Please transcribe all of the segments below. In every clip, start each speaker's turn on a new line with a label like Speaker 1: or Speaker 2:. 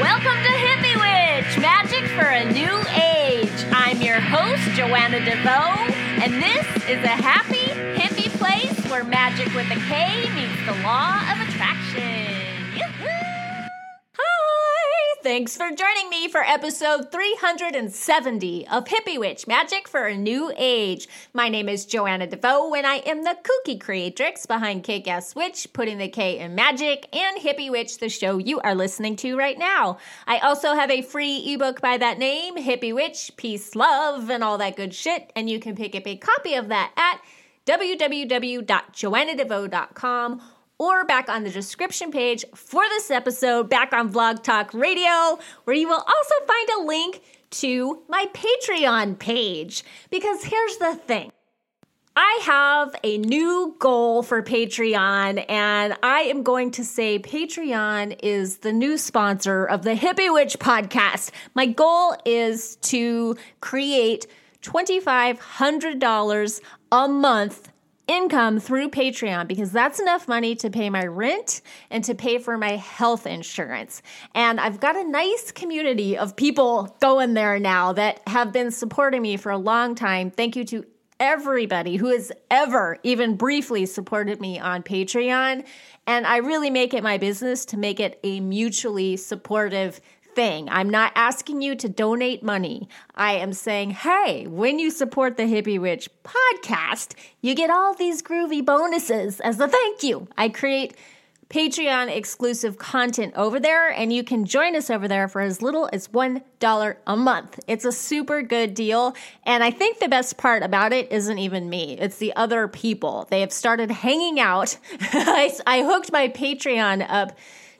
Speaker 1: Welcome to Hippie Witch, magic for a new age. I'm your host, Joanna DeVoe, and this is a happy, hippie place where magic with a K meets the law of attraction. Thanks for joining me for episode 370 of Hippie Witch Magic for a New Age. My name is Joanna DeVoe, and I am the kooky creatrix behind Kick Ass Witch, putting the K in magic, and Hippie Witch, the show you are listening to right now. I also have a free ebook by that name, Hippie Witch, Peace, Love, and all that good shit, and you can pick up a copy of that at www.joannadevoe.com or back on the description page for this episode back on Blog Talk Radio, where you will also find a link to my Patreon page. Because here's the thing. I have a new goal for Patreon, and I am going to say Patreon is the new sponsor of the Hippie Witch podcast. My goal is to create $2,500 a month income through Patreon because that's enough money to pay my rent and to pay for my health insurance. And I've got a nice community of people going there now that have been supporting me for a long time. Thank you to everybody who has ever even briefly supported me on Patreon. And I really make it my business to make it a mutually supportive thing. I'm not asking you to donate money. I am saying, hey, when you support the Hippie Witch podcast, you get all these groovy bonuses as a thank you. I create Patreon exclusive content over there, and you can join us over there for as little as $1 a month. It's a super good deal. And I think the best part about it isn't even me, it's the other people. They have started hanging out. I, I hooked my Patreon up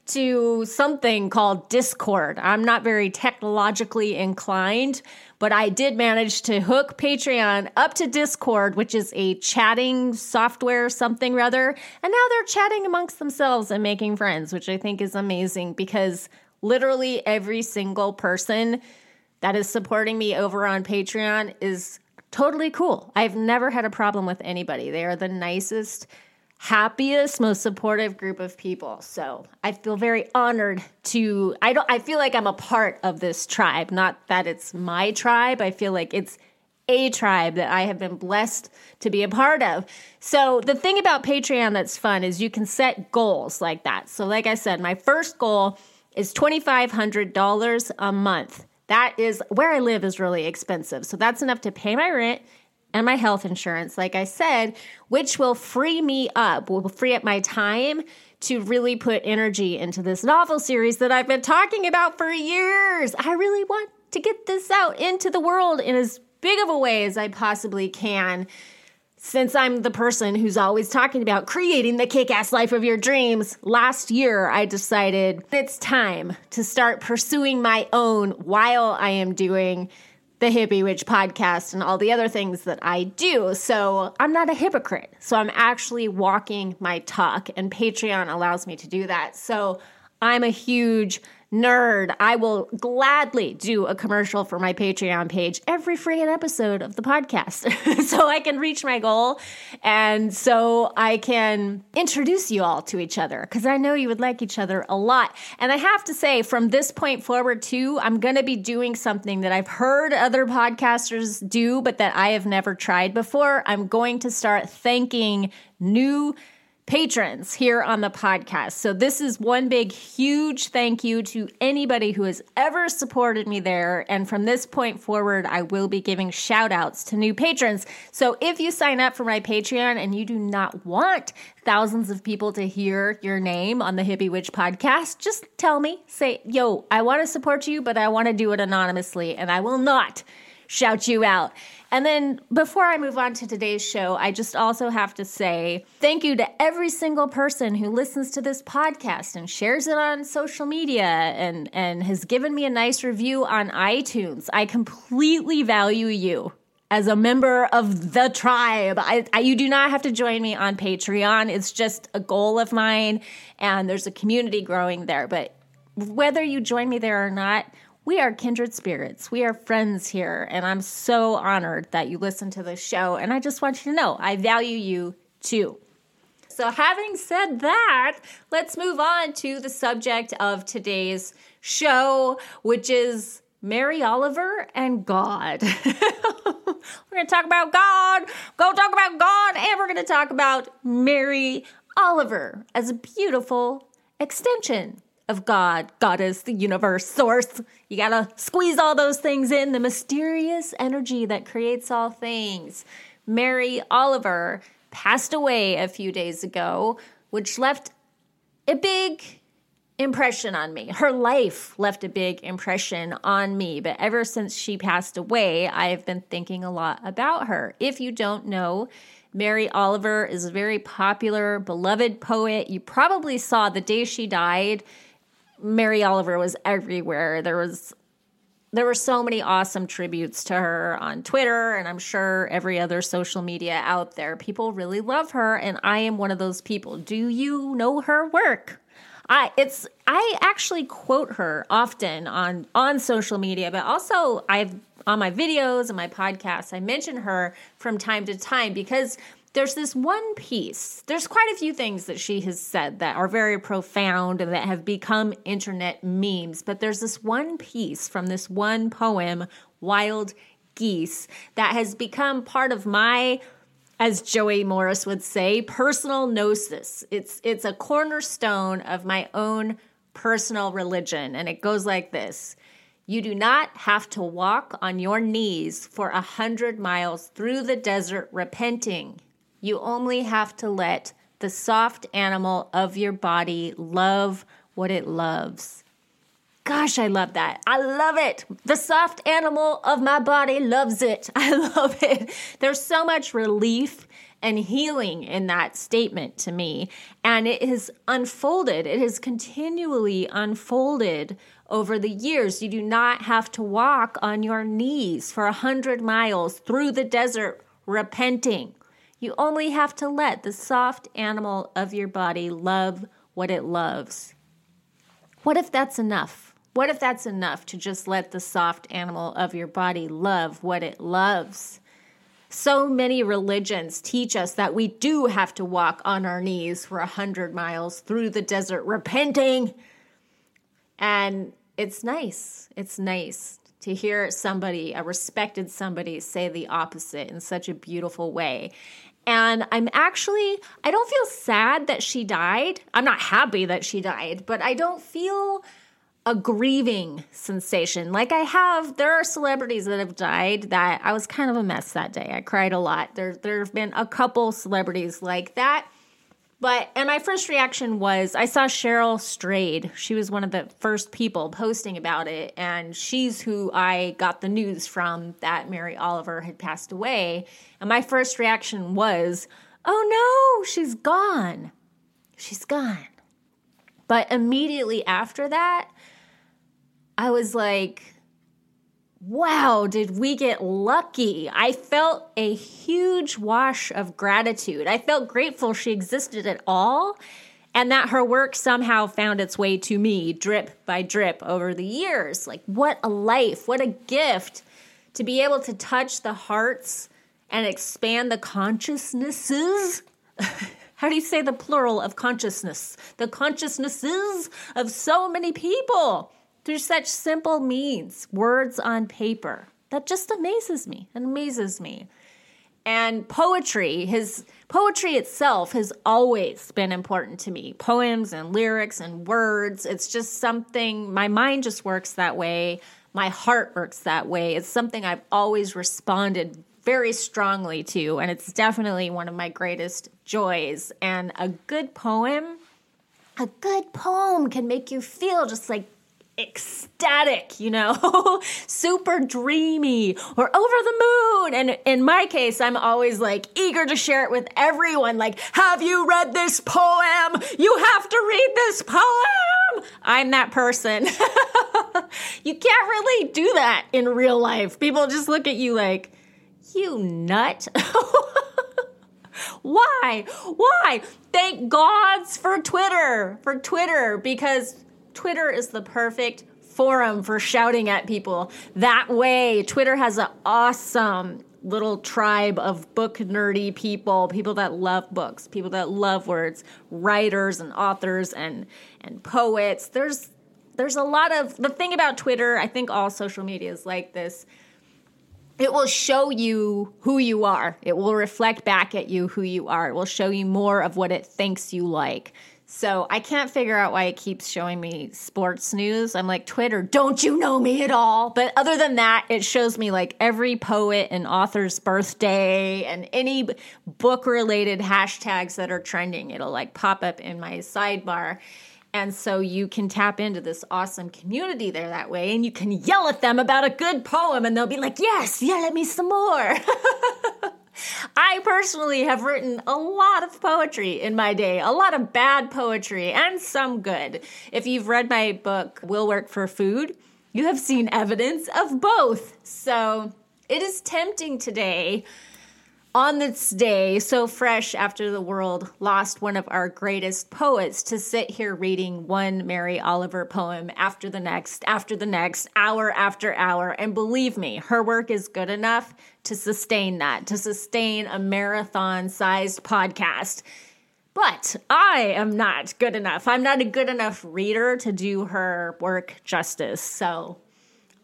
Speaker 1: to something called Discord. I'm not very technologically inclined, but I did manage to hook Patreon up to Discord, which is a chatting software, something rather. And now they're chatting amongst themselves and making friends, which I think is amazing because literally every single person that is supporting me over on Patreon is totally cool. I've never had a problem with anybody. They are the nicest happiest, most supportive group of people. So I feel very honored to I don't I feel like I'm a part of this tribe. Not that it's my tribe. I feel like it's a tribe that I have been blessed to be a part of. So the thing about Patreon that's fun is you can set goals like that. So like I said, my first goal is $2500 a month. That is where I live is really expensive. So that's enough to pay my rent and my health insurance, like I said, which will free me up, will free up my time to really put energy into this novel series that I've been talking about for years. I really want to get this out into the world in as big of a way as I possibly can. Since I'm the person who's always talking about creating the kick ass life of your dreams, last year I decided it's time to start pursuing my own while I am doing the Hippie Witch podcast and all the other things that I do. So I'm not a hypocrite. So I'm actually walking my talk, and Patreon allows me to do that. So I'm a huge nerd, I will gladly do a commercial for my Patreon page every freaking episode of the podcast so I can reach my goal and so I can introduce you all to each other because I know you would like each other a lot. And I have to say, from this point forward, too, I'm going to be doing something that I've heard other podcasters do, but that I have never tried before. I'm going to start thanking new patrons here on the podcast. So, this is one big, huge thank you to anybody who has ever supported me there. And from this point forward, I will be giving shout outs to new patrons. So, if you sign up for my Patreon and you do not want thousands of people to hear your name on the Hippie Witch podcast, just tell me, say, yo, I want to support you, but I want to do it anonymously, and I will not shout you out. And then before I move on to today's show, I just also have to say thank you to every single person who listens to this podcast and shares it on social media and, and has given me a nice review on iTunes. I completely value you as a member of the tribe. I, I, you do not have to join me on Patreon. It's just a goal of mine, and there's a community growing there. But whether you join me there or not, we are kindred spirits. We are friends here. And I'm so honored that you listen to this show. And I just want you to know I value you too. So, having said that, let's move on to the subject of today's show, which is Mary Oliver and God. we're going to talk about God, go talk about God, and we're going to talk about Mary Oliver as a beautiful extension of God. goddess, the universe source. You got to squeeze all those things in, the mysterious energy that creates all things. Mary Oliver passed away a few days ago, which left a big impression on me. Her life left a big impression on me, but ever since she passed away, I have been thinking a lot about her. If you don't know, Mary Oliver is a very popular, beloved poet. You probably saw the day she died, Mary Oliver was everywhere. There was there were so many awesome tributes to her on Twitter and I'm sure every other social media out there. People really love her and I am one of those people. Do you know her work? I it's I actually quote her often on on social media, but also I've on my videos and my podcasts, I mention her from time to time because there's this one piece. There's quite a few things that she has said that are very profound and that have become internet memes, but there's this one piece from this one poem, Wild Geese, that has become part of my as Joey Morris would say, personal gnosis. It's it's a cornerstone of my own personal religion and it goes like this. You do not have to walk on your knees for a hundred miles through the desert repenting. You only have to let the soft animal of your body love what it loves. Gosh, I love that. I love it. The soft animal of my body loves it. I love it. There's so much relief and healing in that statement to me. And it has unfolded, it has continually unfolded over the years. You do not have to walk on your knees for a hundred miles through the desert repenting. You only have to let the soft animal of your body love what it loves. What if that's enough? What if that's enough to just let the soft animal of your body love what it loves? So many religions teach us that we do have to walk on our knees for a hundred miles through the desert repenting. And it's nice. It's nice to hear somebody, a respected somebody, say the opposite in such a beautiful way. And I'm actually, I don't feel sad that she died. I'm not happy that she died, but I don't feel a grieving sensation. Like I have, there are celebrities that have died that I was kind of a mess that day. I cried a lot. There, there have been a couple celebrities like that. But, and my first reaction was I saw Cheryl Strayed. She was one of the first people posting about it. And she's who I got the news from that Mary Oliver had passed away. And my first reaction was, oh no, she's gone. She's gone. But immediately after that, I was like, wow, did we get lucky? I felt a huge wash of gratitude. I felt grateful she existed at all and that her work somehow found its way to me drip by drip over the years. Like, what a life, what a gift to be able to touch the hearts and expand the consciousnesses. How do you say the plural of consciousness? The consciousnesses of so many people through such simple means, words on paper. That just amazes me. It amazes me. And poetry, his poetry itself has always been important to me. Poems and lyrics and words. It's just something my mind just works that way. My heart works that way. It's something I've always responded very strongly to, and it's definitely one of my greatest joys. And a good poem, a good poem can make you feel just like ecstatic, you know, super dreamy or over the moon. And in my case, I'm always like eager to share it with everyone. Like, have you read this poem? You have to read this poem. I'm that person. you can't really do that in real life. People just look at you like, you nut. Why? Why? Thank gods for Twitter, for Twitter, because Twitter is the perfect forum for shouting at people that way. Twitter has an awesome little tribe of book nerdy people, people that love books, people that love words, writers and authors and and poets. There's there's a lot of the thing about Twitter, I think all social media is like this. It will show you who you are. It will reflect back at you who you are. It will show you more of what it thinks you like. So I can't figure out why it keeps showing me sports news. I'm like, Twitter, don't you know me at all? But other than that, it shows me like every poet and author's birthday and any book related hashtags that are trending. It'll like pop up in my sidebar. And so you can tap into this awesome community there that way, and you can yell at them about a good poem, and they'll be like, Yes, yell at me some more. I personally have written a lot of poetry in my day, a lot of bad poetry, and some good. If you've read my book, Will Work for Food, you have seen evidence of both. So it is tempting today on this day, so fresh after the world lost one of our greatest poets, to sit here reading one Mary Oliver poem after the next, after the next, hour after hour. And believe me, her work is good enough to sustain that, to sustain a marathon sized podcast. But I am not good enough. I'm not a good enough reader to do her work justice. So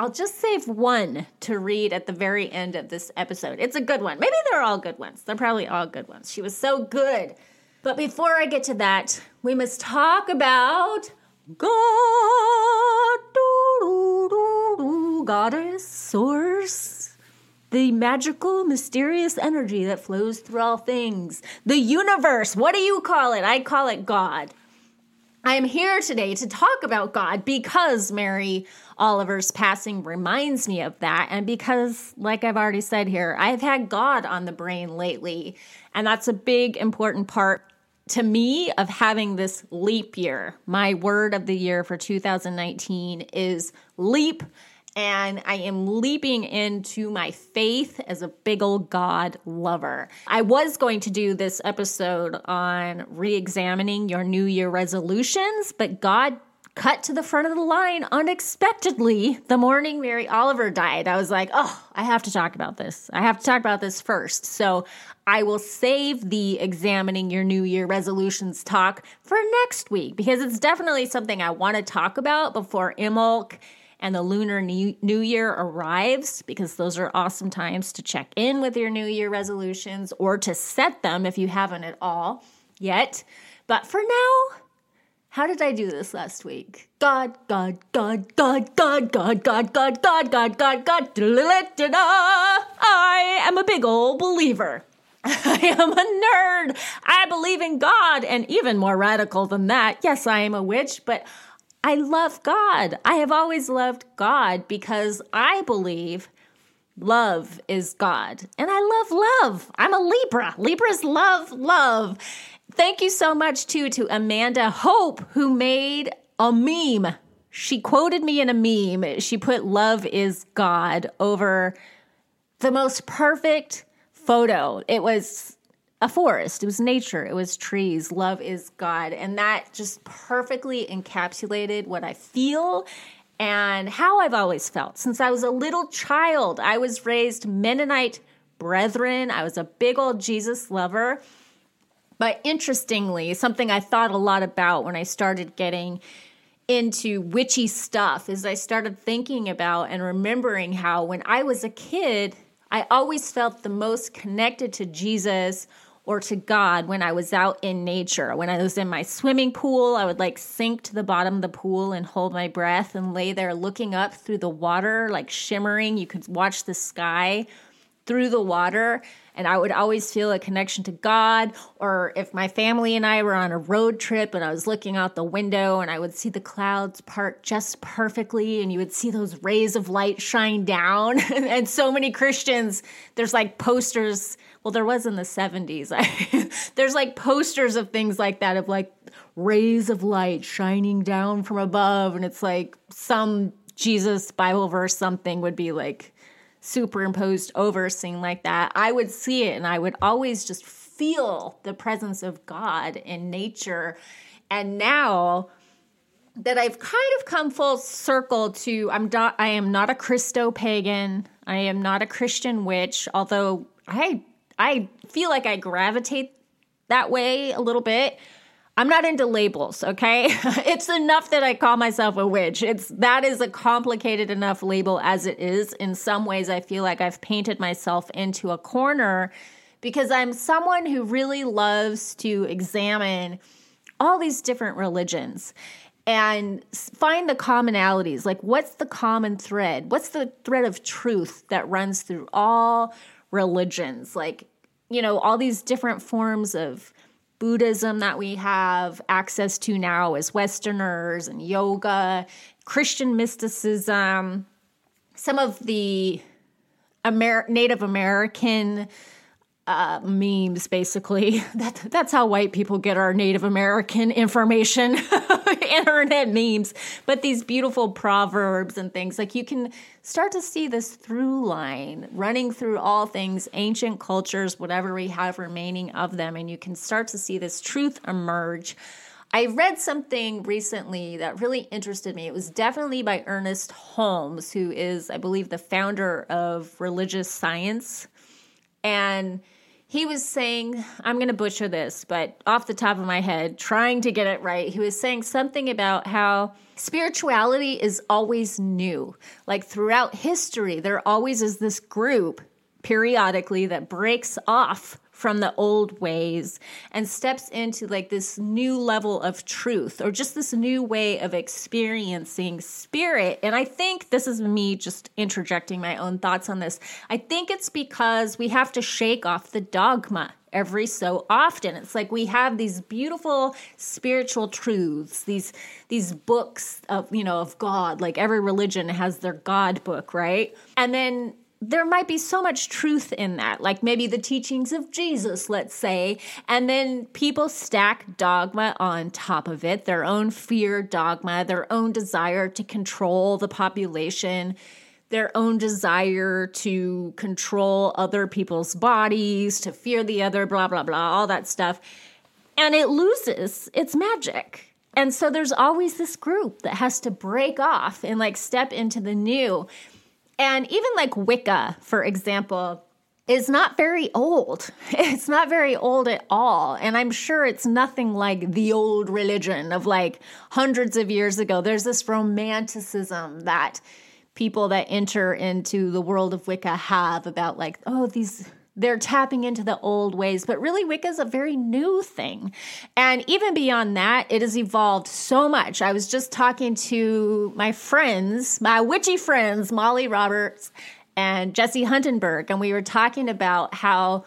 Speaker 1: I'll just save one to read at the very end of this episode. It's a good one. Maybe they're all good ones. They're probably all good ones. She was so good. But before I get to that, we must talk about God, goddess, source, the magical, mysterious energy that flows through all things, the universe. What do you call it? I call it God. I am here today to talk about God because Mary Oliver's passing reminds me of that. And because, like I've already said here, I've had God on the brain lately. And that's a big, important part to me of having this leap year. My word of the year for 2019 is leap and I am leaping into my faith as a big old God lover. I was going to do this episode on re examining your New Year resolutions, but God cut to the front of the line unexpectedly the morning Mary Oliver died. I was like, oh, I have to talk about this. I have to talk about this first. So I will save the examining your New Year resolutions talk for next week because it's definitely something I want to talk about before Imbolc and the Lunar New, Year arrives, because those are awesome times to check in with your New Year resolutions or to set them if you haven't at all yet. But for now, how did I do this last week? God, God, God, God, God, God, God, God, God, God, God, God, god. I am a big old believer. I am a nerd. I believe in God. And even more radical than that, yes, I am a witch, but I love God. I have always loved God because I believe love is God. And I love love. I'm a Libra. Libras love love. Thank you so much too to Amanda Hope who made a meme. She quoted me in a meme. She put love is God over the most perfect photo. It was a forest. It was nature. It was trees. Love is God. And that just perfectly encapsulated what I feel and how I've always felt. Since I was a little child, I was raised Mennonite brethren. I was a big old Jesus lover. But interestingly, something I thought a lot about when I started getting into witchy stuff is I started thinking about and remembering how when I was a kid, I always felt the most connected to Jesus or to God when I was out in nature. When I was in my swimming pool, I would like sink to the bottom of the pool and hold my breath and lay there looking up through the water, like shimmering. You could watch the sky through the water. And I would always feel a connection to God. Or if my family and I were on a road trip and I was looking out the window and I would see the clouds part just perfectly, and you would see those rays of light shine down. and so many Christians, there's like posters well, there was in the 70s. There's like posters of things like that of like rays of light shining down from above. And it's like some Jesus Bible verse, something would be like superimposed over scene like that. I would see it and I would always just feel the presence of God in nature. And now, that I've kind of come full circle to I'm not I am not a Christo pagan. I am not a Christian witch, although I I feel like I gravitate that way a little bit. I'm not into labels, okay? it's enough that I call myself a witch. It's that is a complicated enough label as it is. In some ways I feel like I've painted myself into a corner because I'm someone who really loves to examine all these different religions and find the commonalities. Like, what's the common thread? What's the thread of truth that runs through all religions? Like, you know, all these different forms of Buddhism that we have access to now as Westerners and yoga, Christian mysticism, some of the Amer- Native American uh, memes, basically. That, that's how white people get our Native American information internet memes. But these beautiful proverbs and things, like you can start to see this through line running through all things, ancient cultures, whatever we have remaining of them. And you can start to see this truth emerge. I read something recently that really interested me. It was definitely by Ernest Holmes, who is, I believe, the founder of religious science. And he was saying, I'm going to butcher this, but off the top of my head, trying to get it right, he was saying something about how spirituality is always new. Like throughout history, there always is this group periodically that breaks off from the old ways and steps into like this new level of truth or just this new way of experiencing spirit. And I think this is me just interjecting my own thoughts on this. I think it's because we have to shake off the dogma every so often it's like we have these beautiful spiritual truths these these books of you know of god like every religion has their god book right and then there might be so much truth in that, like maybe the teachings of Jesus, let's say, and then people stack dogma on top of it, their own fear dogma, their own desire to control the population, their own desire to control other people's bodies, to fear the other, blah, blah, blah, all that stuff. And it loses its magic. And so there's always this group that has to break off and like step into the new. And even like Wicca, for example, is not very old. It's not very old at all. And I'm sure it's nothing like the old religion of like hundreds of years ago. There's this romanticism that people that enter into the world of Wicca have about like, oh, these they're tapping into the old ways, but really Wicca is a very new thing. And even beyond that, it has evolved so much. I was just talking to my friends, my witchy friends, Molly Roberts and Jesse Huntenberg, and we were talking about how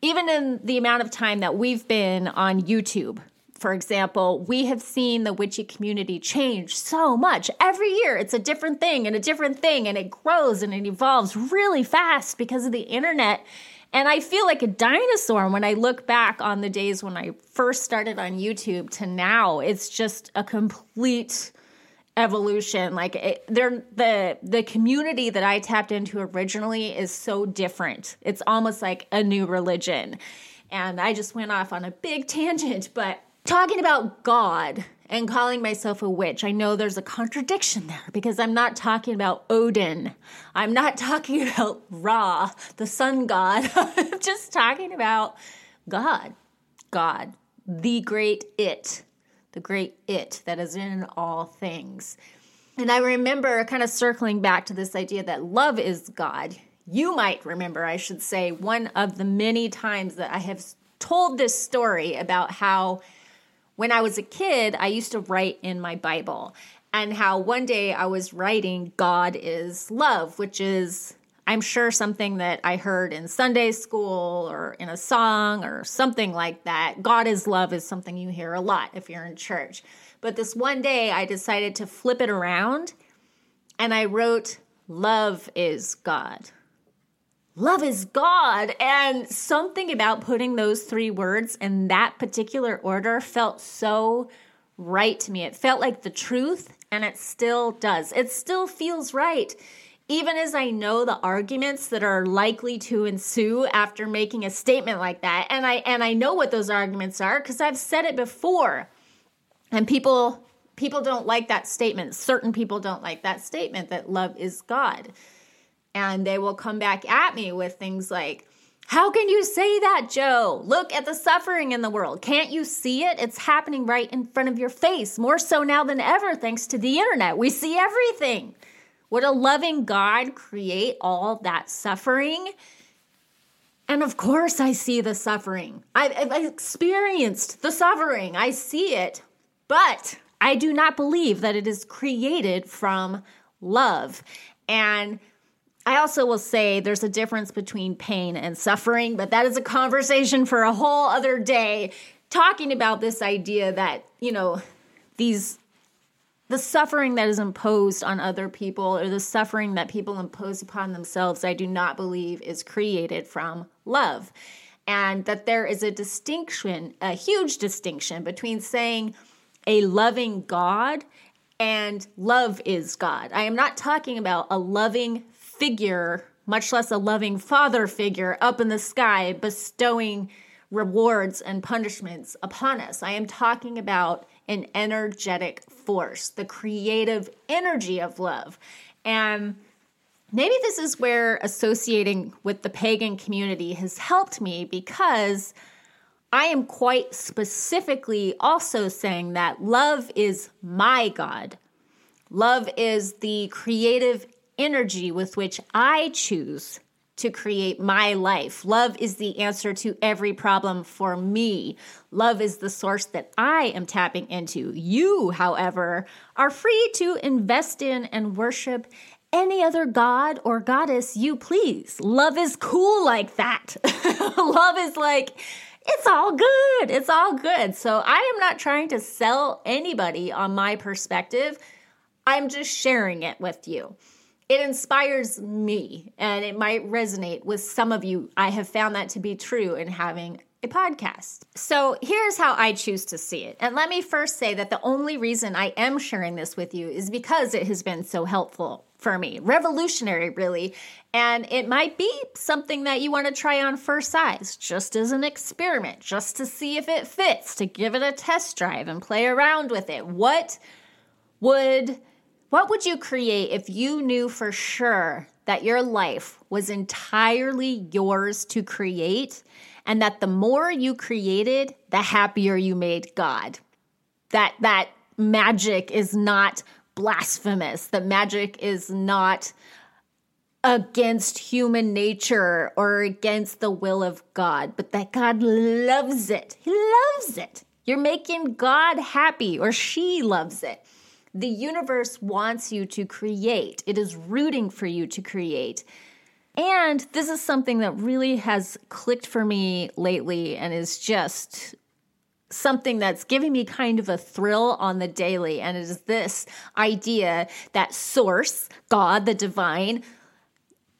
Speaker 1: even in the amount of time that we've been on YouTube, for example, we have seen the witchy community change so much. Every year it's a different thing and a different thing, and it grows and it evolves really fast because of the internet. And I feel like a dinosaur when I look back on the days when I first started on YouTube to now. It's just a complete evolution like it, they're the the community that i tapped into originally is so different it's almost like a new religion and i just went off on a big tangent but talking about God and calling myself a witch, I know there's a contradiction there because I'm not talking about Odin. I'm not talking about Ra, the sun god. I'm just talking about God. God, the great it, the great it that is in all things. And I remember kind of circling back to this idea that love is God. You might remember, I should say, one of the many times that I have told this story about how when I was a kid, I used to write in my Bible, and how one day I was writing, God is love, which is, I'm sure, something that I heard in Sunday school or in a song or something like that. God is love is something you hear a lot if you're in church. But this one day, I decided to flip it around and I wrote, Love is God love is God. And something about putting those three words in that particular order felt so right to me. It felt like the truth, and it still does. It still feels right. Even as I know the arguments that are likely to ensue after making a statement like that, and I and I know what those arguments are because I've said it before. And people people don't like that statement. Certain people don't like that statement that love is God. And they will come back at me with things like, how can you say that, Joe? Look at the suffering in the world. Can't you see it? It's happening right in front of your face, more so now than ever, thanks to the internet. We see everything. Would a loving God create all that suffering? And of course, I see the suffering. I've, I've experienced the suffering. I see it. But I do not believe that it is created from love. And I also will say there's a difference between pain and suffering, but that is a conversation for a whole other day. Talking about this idea that, you know, these, the suffering that is imposed on other people or the suffering that people impose upon themselves, I do not believe is created from love. And that there is a distinction, a huge distinction between saying a loving God and love is God. I am not talking about a loving figure, much less a loving father figure, up in the sky bestowing rewards and punishments upon us. I am talking about an energetic force, the creative energy of love. And maybe this is where associating with the pagan community has helped me because I am quite specifically also saying that love is my God. Love is the creative energy with which I choose to create my life. Love is the answer to every problem for me. Love is the source that I am tapping into. You, however, are free to invest in and worship any other god or goddess you please. Love is cool like that. Love is like, it's all good. It's all good. So I am not trying to sell anybody on my perspective. I'm just sharing it with you it inspires me and it might resonate with some of you. I have found that to be true in having a podcast. So here's how I choose to see it. And let me first say that the only reason I am sharing this with you is because it has been so helpful for me. Revolutionary, really. And it might be something that you want to try on for size, just as an experiment, just to see if it fits, to give it a test drive and play around with it. What would what would you create if you knew for sure that your life was entirely yours to create and that the more you created, the happier you made God? That that magic is not blasphemous. That magic is not against human nature or against the will of God, but that God loves it. He loves it. You're making God happy, or she loves it. The universe wants you to create, it is rooting for you to create. And this is something that really has clicked for me lately and is just something that's giving me kind of a thrill on the daily. And it is this idea that source, God, the divine,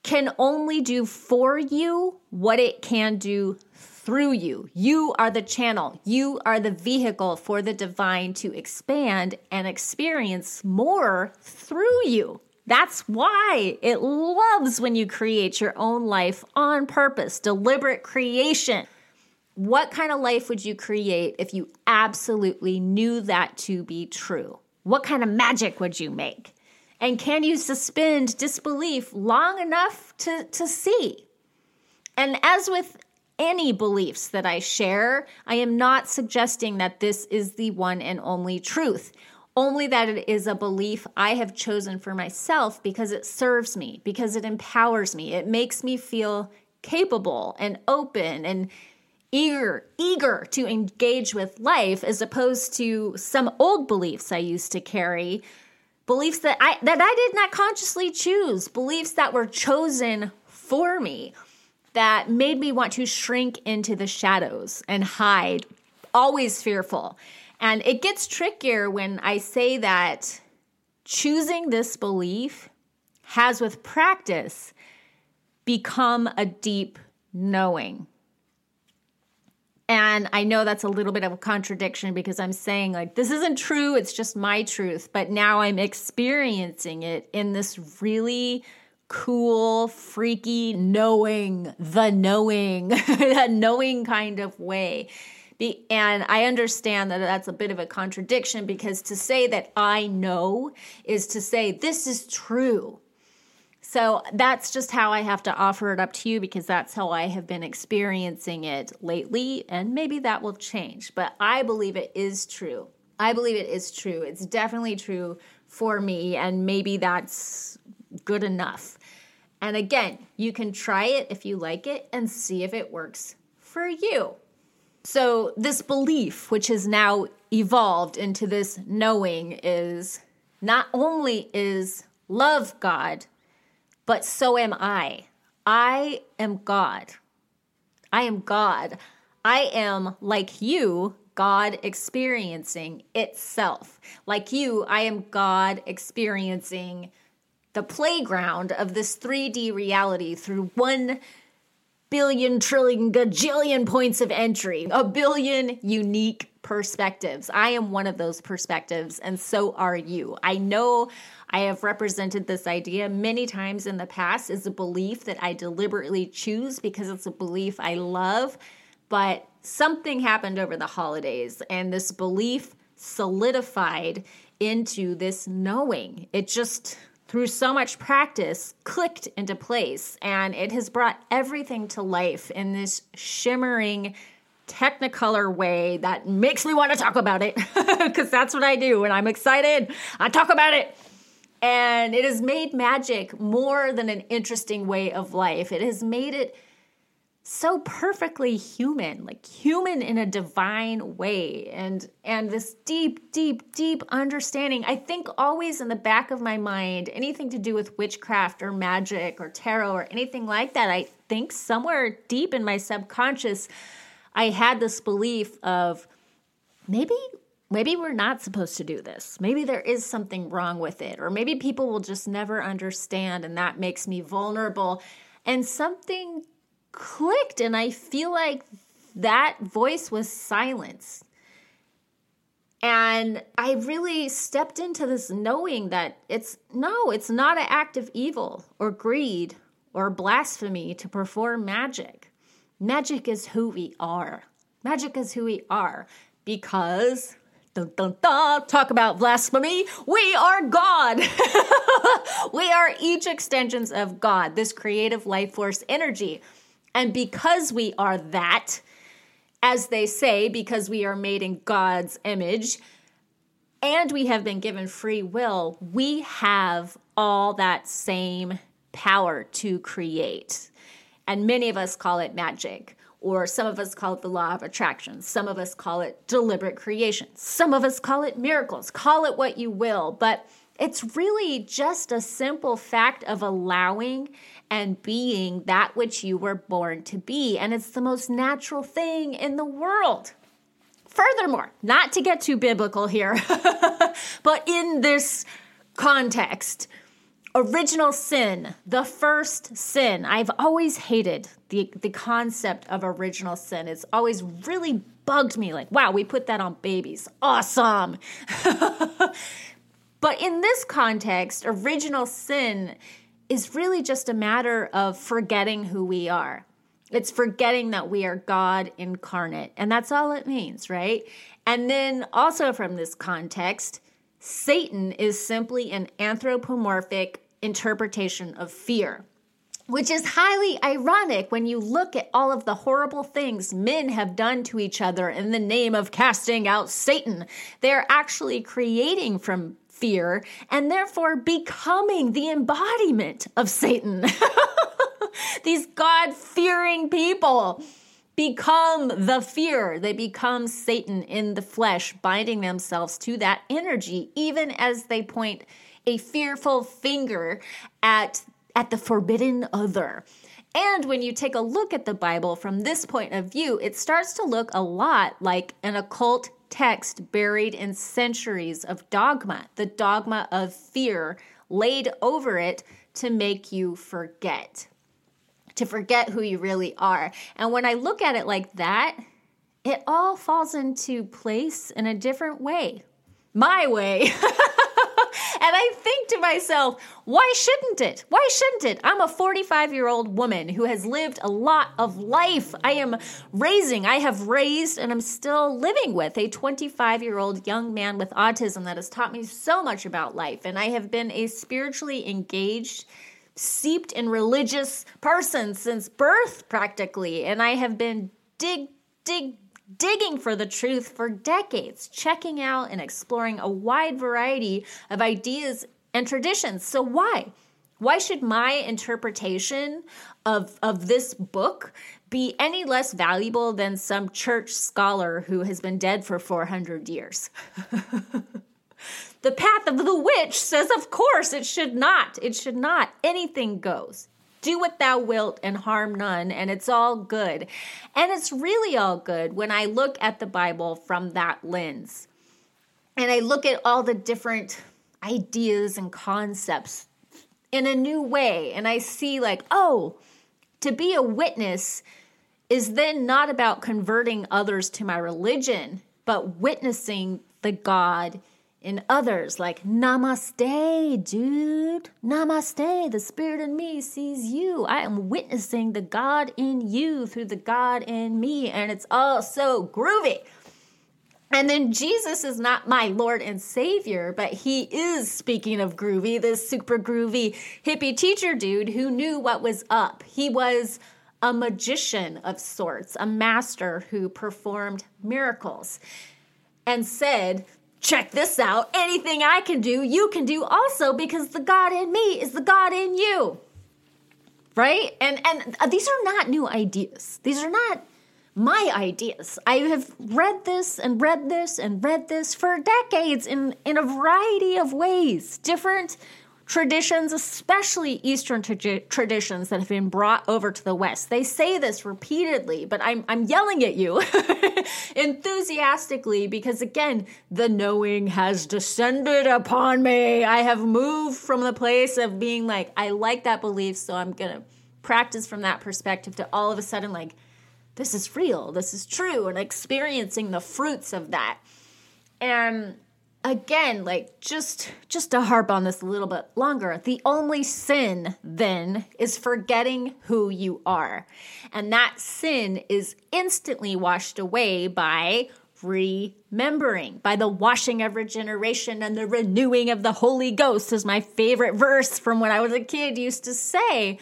Speaker 1: can only do for you what it can do through you. You are the channel, you are the vehicle for the divine to expand and experience more through you. That's why it loves when you create your own life on purpose, deliberate creation. What kind of life would you create if you absolutely knew that to be true? What kind of magic would you make? And can you suspend disbelief long enough to, to see? And as with any beliefs that I share. I am not suggesting that this is the one and only truth, only that it is a belief I have chosen for myself because it serves me, because it empowers me. It makes me feel capable and open and eager eager to engage with life as opposed to some old beliefs I used to carry beliefs that I that I did not consciously choose beliefs that were chosen for me that made me want to shrink into the shadows and hide, always fearful. And it gets trickier when I say that choosing this belief has, with practice, become a deep knowing. And I know that's a little bit of a contradiction because I'm saying, like, this isn't true, it's just my truth. But now I'm experiencing it in this really cool, freaky, knowing, the knowing, that knowing kind of way. Be, and I understand that that's a bit of a contradiction because to say that I know is to say this is true. So that's just how I have to offer it up to you because that's how I have been experiencing it lately. And maybe that will change. But I believe it is true. I believe it is true. It's definitely true for me. And maybe that's good enough. And again, you can try it if you like it and see if it works for you. So, this belief, which has now evolved into this knowing, is not only is love God, but so am I. I am God. I am God. I am like you, God experiencing itself. Like you, I am God experiencing the playground of this 3D reality through one billion, trillion, gajillion points of entry, a billion unique perspectives. I am one of those perspectives, and so are you. I know I have represented this idea many times in the past as a belief that I deliberately choose because it's a belief I love, but something happened over the holidays, and this belief solidified into this knowing. It just through so much practice, clicked into place. And it has brought everything to life in this shimmering, technicolor way that makes me want to talk about it because that's what I do. When I'm excited, I talk about it. And it has made magic more than an interesting way of life, it has made it so perfectly human like human in a divine way. And and this deep deep deep understanding i think always in the back of my mind anything to do with witchcraft or magic or tarot or anything like that i think somewhere deep in my subconscious i had this belief of maybe maybe we're not supposed to do this. Maybe there is something wrong with it or maybe people will just never understand and that makes me vulnerable. And something clicked and I feel like that voice was silenced. And I really stepped into this knowing that it's no, it's not an act of evil or greed or blasphemy to perform magic. Magic is who we are. Magic is who we are because Dun, dun, dun, talk about blasphemy. We are God. we are each extensions of God, this creative life force energy. And because we are that, as they say, because we are made in God's image, and we have been given free will, we have all that same power to create. And many of us call it magic, or some of us call it the law of attraction. Some of us call it deliberate creation. Some of us call it miracles. Call it what you will. But it's really just a simple fact of allowing and being that which you were born to be. And it's the most natural thing in the world. Furthermore, not to get too biblical here, but in this context, original sin, the first sin. I've always hated the, the concept of original sin. It's always really bugged me like, wow, we put that on babies. Awesome. but in this context, original sin is really just a matter of forgetting who we are. It's forgetting that we are God incarnate. And that's all it means, right? And then also from this context, Satan is simply an anthropomorphic interpretation of fear, which is highly ironic when you look at all of the horrible things men have done to each other in the name of casting out Satan. They're actually creating from fear and therefore becoming the embodiment of Satan. These God fearing people become the fear. They become Satan in the flesh, binding themselves to that energy, even as they point a fearful finger at, at the forbidden other. And when you take a look at the Bible from this point of view, it starts to look a lot like an occult text buried in centuries of dogma, the dogma of fear laid over it to make you forget, to forget who you really are. And when I look at it like that, it all falls into place in a different way. My way. And I think to myself, why shouldn't it? Why shouldn't it? I'm a 45 year old woman who has lived a lot of life. I am raising, I have raised, and I'm still living with a 25 year old young man with autism that has taught me so much about life. And I have been a spiritually engaged seeped in religious person since birth practically and I have been dig dig digging for the truth for decades, checking out and exploring a wide variety of ideas and traditions. So why? Why should my interpretation of, of this book be any less valuable than some church scholar who has been dead for 400 years? the path of the witch says, of course, it should not. It should not. Anything goes. Do what thou wilt and harm none, and it's all good. And it's really all good when I look at the Bible from that lens. And I look at all the different ideas and concepts in a new way. And I see, like, oh, to be a witness is then not about converting others to my religion, but witnessing the God in others. Like, namaste, dude. Namaste. The spirit in me sees you. I am witnessing the God in you through the God in me. And it's all so groovy. And then Jesus is not my Lord and Savior, but he is, speaking of groovy, this super groovy hippie teacher dude who knew what was up. He was a magician of sorts, a master who performed miracles and said, Check this out. Anything I can do, you can do also because the God in me is the God in you. Right? And and uh, these are not new ideas. These are not my ideas. I have read this and read this and read this for decades in, in a variety of ways. Different traditions, especially Eastern tra- traditions that have been brought over to the West. They say this repeatedly, but I'm, I'm yelling at you enthusiastically because, again, the knowing has descended upon me. I have moved from the place of being like, I like that belief, so I'm going to practice from that perspective to all of a sudden, like, this is real, this is true, and experiencing the fruits of that. And again, like just just to harp on this a little bit longer, the only sin then is forgetting who you are. And that sin is instantly washed away by remembering by the washing of regeneration and the renewing of the Holy Ghost is my favorite verse from when I was a kid used to say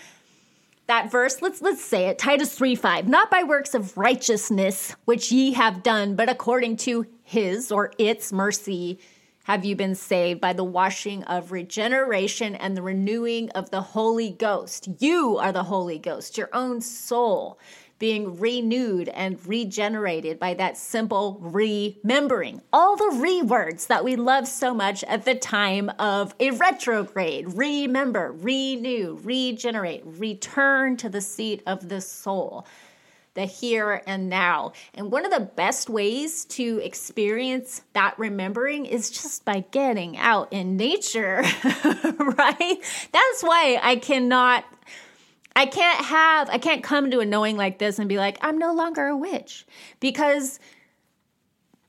Speaker 1: that verse let's let's say it titus 3 5 not by works of righteousness which ye have done but according to his or its mercy have you been saved by the washing of regeneration and the renewing of the holy ghost you are the holy ghost your own soul being renewed and regenerated by that simple remembering. All the re words that we love so much at the time of a retrograde. Remember, renew, regenerate, return to the seat of the soul the here and now. And one of the best ways to experience that remembering is just by getting out in nature, right? That's why I cannot I can't have, I can't come to a knowing like this and be like, I'm no longer a witch because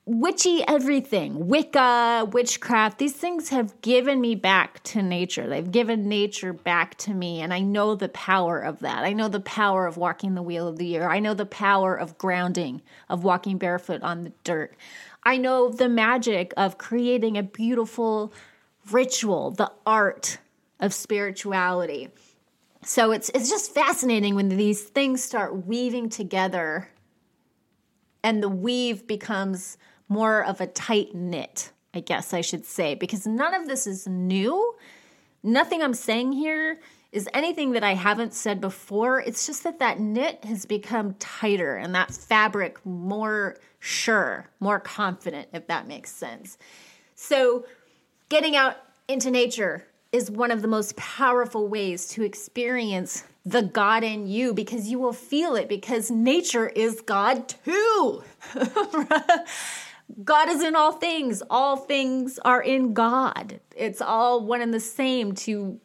Speaker 1: witchy everything, Wicca, witchcraft, these things have given me back to nature. They've given nature back to me. And I know the power of that. I know the power of walking the wheel of the year. I know the power of grounding, of walking barefoot on the dirt. I know the magic of creating a beautiful ritual, the art of spirituality. So it's it's just fascinating when these things start weaving together and the weave becomes more of a tight knit, I guess I should say, because none of this is new. Nothing I'm saying here is anything that I haven't said before. It's just that that knit has become tighter and that fabric more sure, more confident, if that makes sense. So, getting out into nature, is one of the most powerful ways to experience the God in you because you will feel it because nature is God too. God is in all things. All things are in God. It's all one and the same to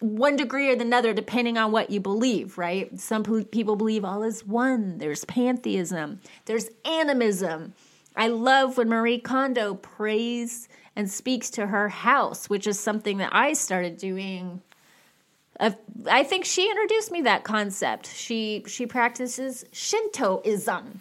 Speaker 1: one degree or another, depending on what you believe, right? Some people believe all is one. There's pantheism, there's animism. I love when Marie Kondo prays and speaks to her house, which is something that I started doing. I think she introduced me that concept. She she practices Shintoism.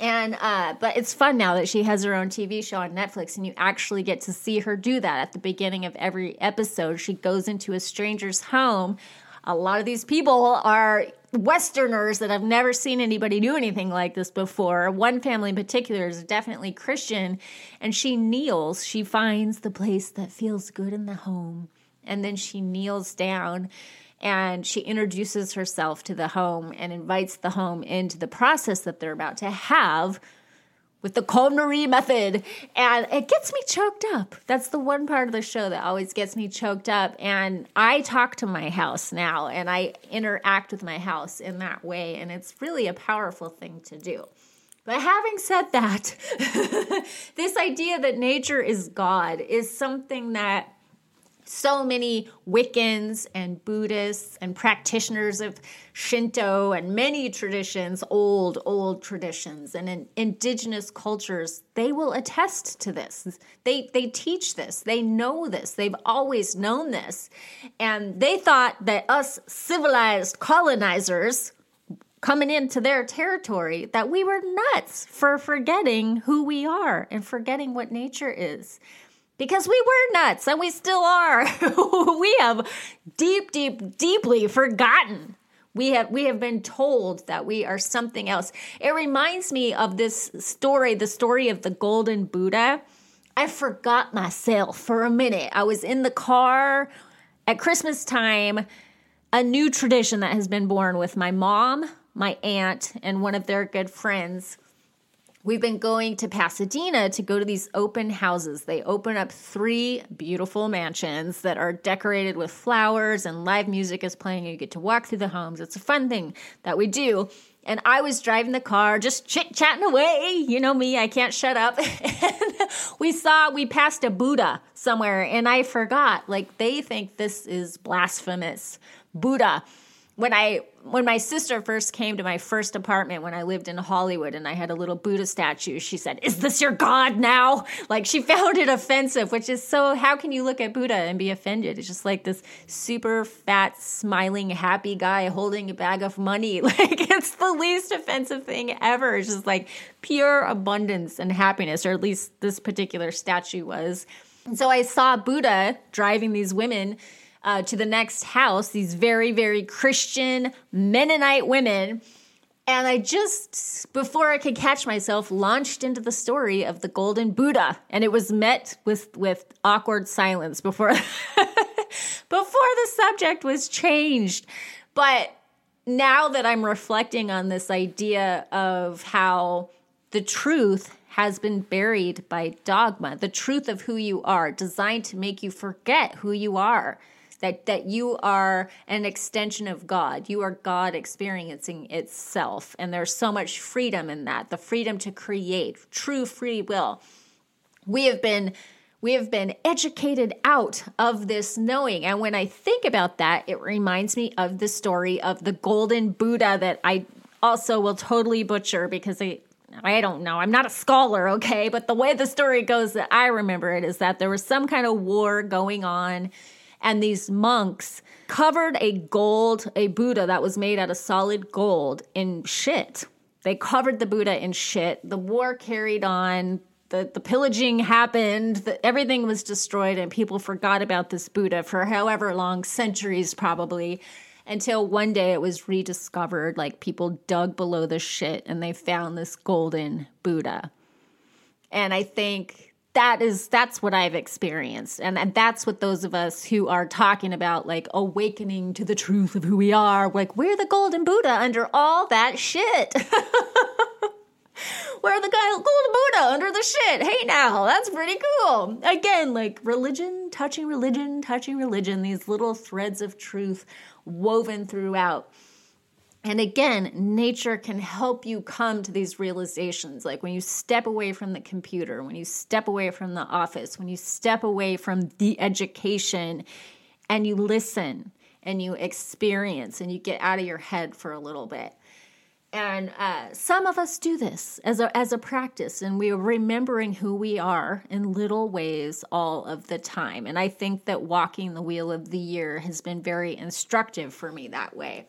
Speaker 1: And uh, but it's fun now that she has her own TV show on Netflix, and you actually get to see her do that at the beginning of every episode. She goes into a stranger's home. A lot of these people are Westerners that have never seen anybody do anything like this before. One family in particular is definitely Christian, and she kneels. She finds the place that feels good in the home, and then she kneels down and she introduces herself to the home and invites the home into the process that they're about to have with the KonMari method. And it gets me choked up. That's the one part of the show that always gets me choked up. And I talk to my house now and I interact with my house in that way. And it's really a powerful thing to do. But having said that, this idea that nature is God is something that so many Wiccans and Buddhists and practitioners of Shinto and many traditions, old, old traditions, and in indigenous cultures, they will attest to this. They, they teach this, they know this, they've always known this. And they thought that us civilized colonizers coming into their territory that we were nuts for forgetting who we are and forgetting what nature is because we were nuts and we still are. we have deep, deep, deeply forgotten. We have we have been told that we are something else. It reminds me of this story, the story of the golden Buddha. I forgot myself for a minute. I was in the car at Christmas time, a new tradition that has been born with my mom, my aunt, and one of their good friends We've been going to Pasadena to go to these open houses. They open up three beautiful mansions that are decorated with flowers and live music is playing. You get to walk through the homes. It's a fun thing that we do. And I was driving the car, just chit chatting away. You know me, I can't shut up. and we saw, we passed a Buddha somewhere, and I forgot. Like, they think this is blasphemous. Buddha when I when my sister first came to my first apartment when I lived in Hollywood and I had a little Buddha statue, she said, "Is this your god now?" Like she found it offensive, which is so how can you look at Buddha and be offended? It's just like this super fat smiling happy guy holding a bag of money. Like it's the least offensive thing ever. It's just like pure abundance and happiness, or at least this particular statue was. And so I saw Buddha driving these women uh, to the next house, these very, very Christian Mennonite women. And I just, before I could catch myself, launched into the story of the Golden Buddha. And it was met with, with awkward silence before, before the subject was changed. But now that I'm reflecting on this idea of how the truth has been buried by dogma, the truth of who you are, designed to make you forget who you are that that you are an extension of God. You are God experiencing itself and there's so much freedom in that. The freedom to create, true free will. We have been we have been educated out of this knowing. And when I think about that, it reminds me of the story of the golden Buddha that I also will totally butcher because I I don't know. I'm not a scholar, okay? But the way the story goes that I remember it is that there was some kind of war going on and these monks covered a gold, a Buddha that was made out of solid gold in shit. They covered the Buddha in shit. The war carried on. The, the pillaging happened, the, everything was destroyed, and people forgot about this Buddha for however long, centuries probably, until one day it was rediscovered. Like people dug below the shit and they found this golden Buddha. And I think that is that's what I've experienced. And, and that's what those of us who are talking about like awakening to the truth of who we are, like we're the golden Buddha under all that shit. we're the golden Buddha under the shit. Hey now, that's pretty cool. Again, like religion, touching religion, touching religion, these little threads of truth woven throughout. And again, nature can help you come to these realizations. Like when you step away from the computer, when you step away from the office, when you step away from the education and you listen and you experience and you get out of your head for a little bit. And uh, some of us do this as a, as a practice, and we are remembering who we are in little ways all of the time. And I think that walking the wheel of the year has been very instructive for me that way.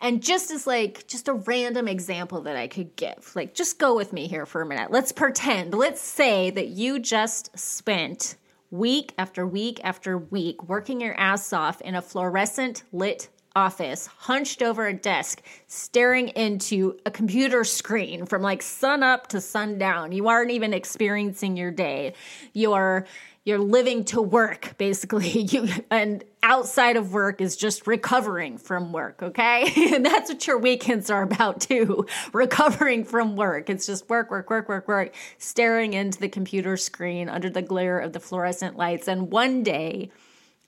Speaker 1: And just as like just a random example that I could give, like just go with me here for a minute. Let's pretend, let's say that you just spent week after week after week working your ass off in a fluorescent lit office, hunched over a desk, staring into a computer screen from like sun up to sundown. You aren't even experiencing your day. You're you're living to work basically. You and outside of work is just recovering from work okay? And that's what your weekends are about too. Recovering from work. It's just work work work work work. Staring into the computer screen under the glare of the fluorescent lights. And one day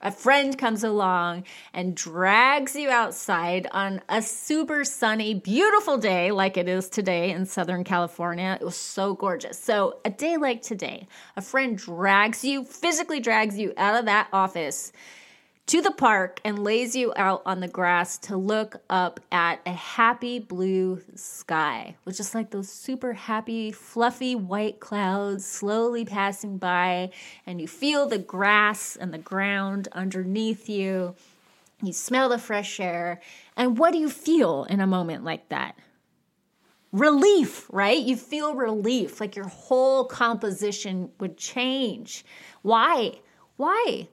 Speaker 1: a friend comes along and drags you outside on a super sunny, beautiful day like it is today in Southern California. It was so gorgeous. So, a day like today, a friend drags you, physically drags you out of that office to the park and lays you out on the grass to look up at a happy blue sky, with just like those super happy, fluffy white clouds slowly passing by, and you feel the grass and the ground underneath you. You smell the fresh air. And what do you feel in a moment like that? Relief, right? You feel relief, like your whole composition would change. Why? Why?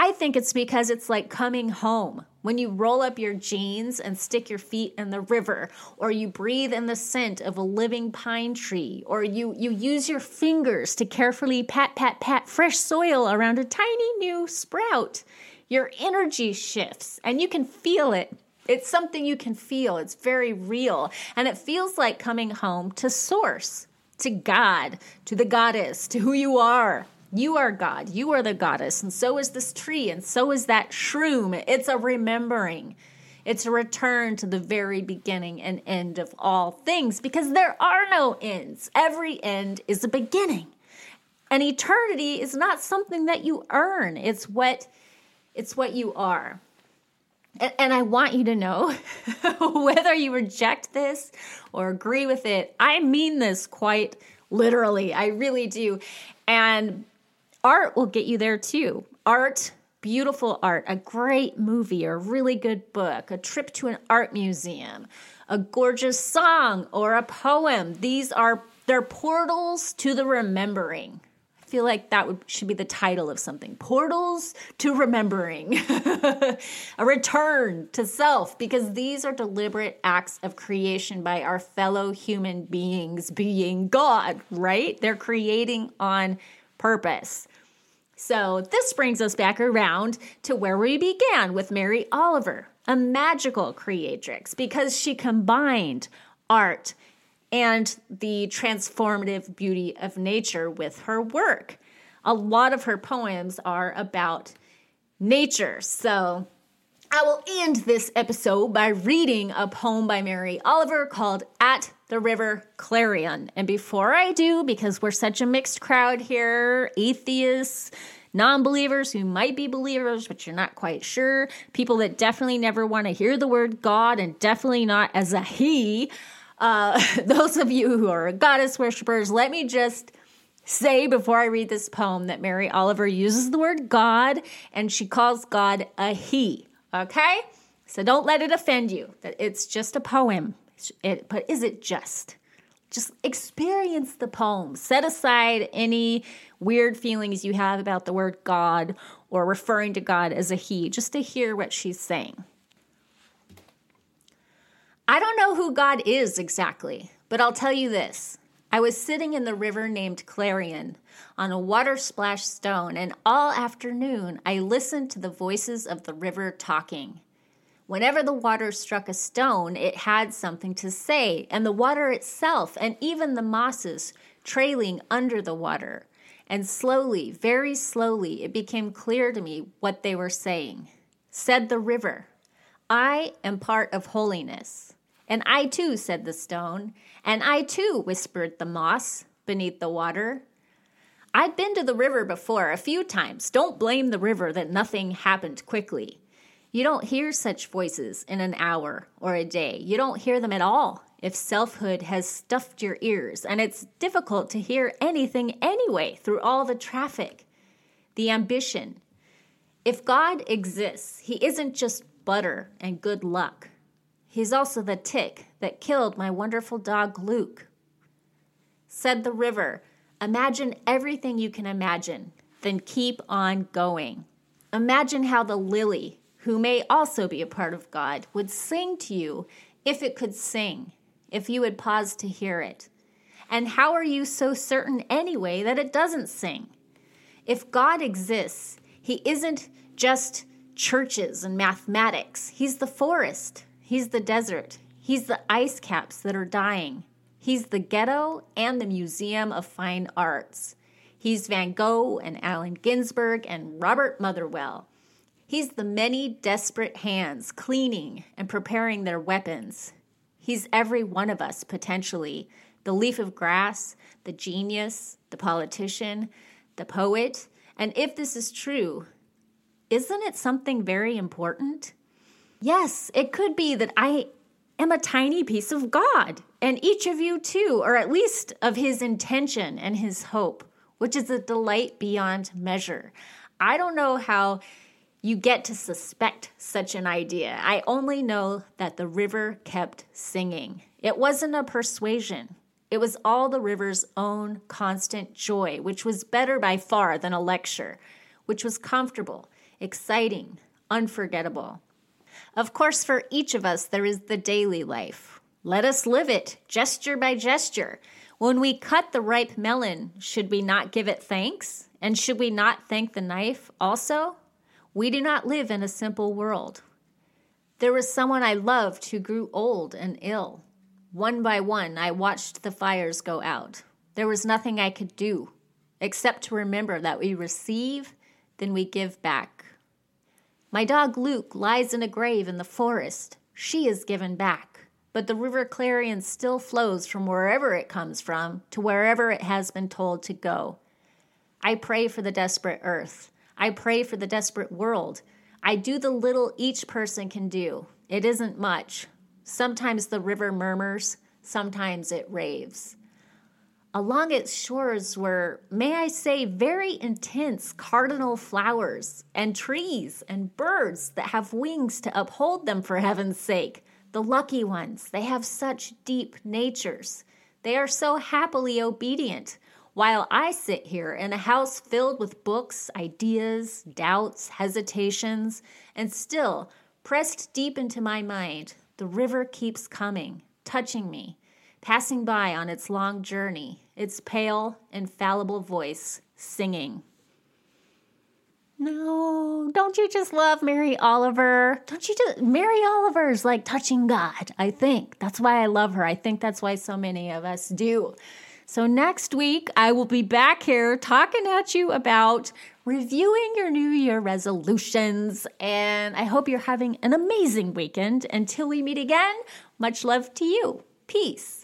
Speaker 1: I think it's because it's like coming home. When you roll up your jeans and stick your feet in the river, or you breathe in the scent of a living pine tree, or you, you use your fingers to carefully pat, pat, pat fresh soil around a tiny new sprout, your energy shifts and you can feel it. It's something you can feel, it's very real. And it feels like coming home to source, to God, to the goddess, to who you are. You are God. You are the goddess. And so is this tree. And so is that shroom. It's a remembering. It's a return to the very beginning and end of all things because there are no ends. Every end is a beginning. And eternity is not something that you earn. It's what it's what you are. And, and I want you to know whether you reject this or agree with it, I mean this quite literally. I really do. And art will get you there too. Art, beautiful art, a great movie, or a really good book, a trip to an art museum, a gorgeous song or a poem. These are they're portals to the remembering. I feel like that would, should be the title of something. Portals to remembering. a return to self because these are deliberate acts of creation by our fellow human beings being God, right? They're creating on purpose. So, this brings us back around to where we began with Mary Oliver, a magical creatrix, because she combined art and the transformative beauty of nature with her work. A lot of her poems are about nature. So, I will end this episode by reading a poem by Mary Oliver called At the River Clarion. And before I do, because we're such a mixed crowd here atheists, non believers who might be believers, but you're not quite sure, people that definitely never want to hear the word God and definitely not as a he. Uh, those of you who are goddess worshippers, let me just say before I read this poem that Mary Oliver uses the word God and she calls God a he. Okay? So don't let it offend you that it's just a poem. It, but is it just? Just experience the poem. Set aside any weird feelings you have about the word God or referring to God as a he, just to hear what she's saying. I don't know who God is exactly, but I'll tell you this. I was sitting in the river named Clarion on a water splash stone, and all afternoon I listened to the voices of the river talking. Whenever the water struck a stone, it had something to say, and the water itself, and even the mosses trailing under the water. And slowly, very slowly, it became clear to me what they were saying. Said the river, I am part of holiness. And I too, said the stone, and I too, whispered the moss beneath the water. I'd been to the river before a few times. Don't blame the river that nothing happened quickly. You don't hear such voices in an hour or a day. You don't hear them at all if selfhood has stuffed your ears and it's difficult to hear anything anyway through all the traffic. The ambition. If God exists, He isn't just butter and good luck. He's also the tick that killed my wonderful dog Luke. Said the river, Imagine everything you can imagine, then keep on going. Imagine how the lily, who may also be a part of God, would sing to you if it could sing, if you would pause to hear it. And how are you so certain anyway that it doesn't sing? If God exists, He isn't just churches and mathematics, He's the forest, He's the desert, He's the ice caps that are dying, He's the ghetto and the Museum of Fine Arts. He's Van Gogh and Allen Ginsberg and Robert Motherwell. He's the many desperate hands cleaning and preparing their weapons. He's every one of us, potentially the leaf of grass, the genius, the politician, the poet. And if this is true, isn't it something very important? Yes, it could be that I am a tiny piece of God, and each of you too, or at least of his intention and his hope, which is a delight beyond measure. I don't know how you get to suspect such an idea. I only know that the river kept singing. It wasn't a persuasion. It was all the river's own constant joy, which was better by far than a lecture, which was comfortable, exciting, unforgettable. Of course, for each of us, there is the daily life. Let us live it, gesture by gesture. When we cut the ripe melon, should we not give it thanks? And should we not thank the knife also? We do not live in a simple world. There was someone I loved who grew old and ill. One by one, I watched the fires go out. There was nothing I could do except to remember that we receive, then we give back. My dog Luke lies in a grave in the forest. She is given back. But the river Clarion still flows from wherever it comes from to wherever it has been told to go. I pray for the desperate earth. I pray for the desperate world. I do the little each person can do. It isn't much. Sometimes the river murmurs, sometimes it raves. Along its shores were, may I say, very intense cardinal flowers and trees and birds that have wings to uphold them for heaven's sake. The lucky ones, they have such deep natures. They are so happily obedient, while I sit here in a house filled with books, ideas, doubts, hesitations, and still, pressed deep into my mind, the river keeps coming, touching me, passing by on its long journey, its pale, infallible voice singing. No, don't you just love Mary Oliver? Don't you just Mary Oliver's like touching God, I think. That's why I love her. I think that's why so many of us do. So next week I will be back here talking at you about reviewing your new year resolutions and I hope you're having an amazing weekend. Until we meet again, much love to you. Peace.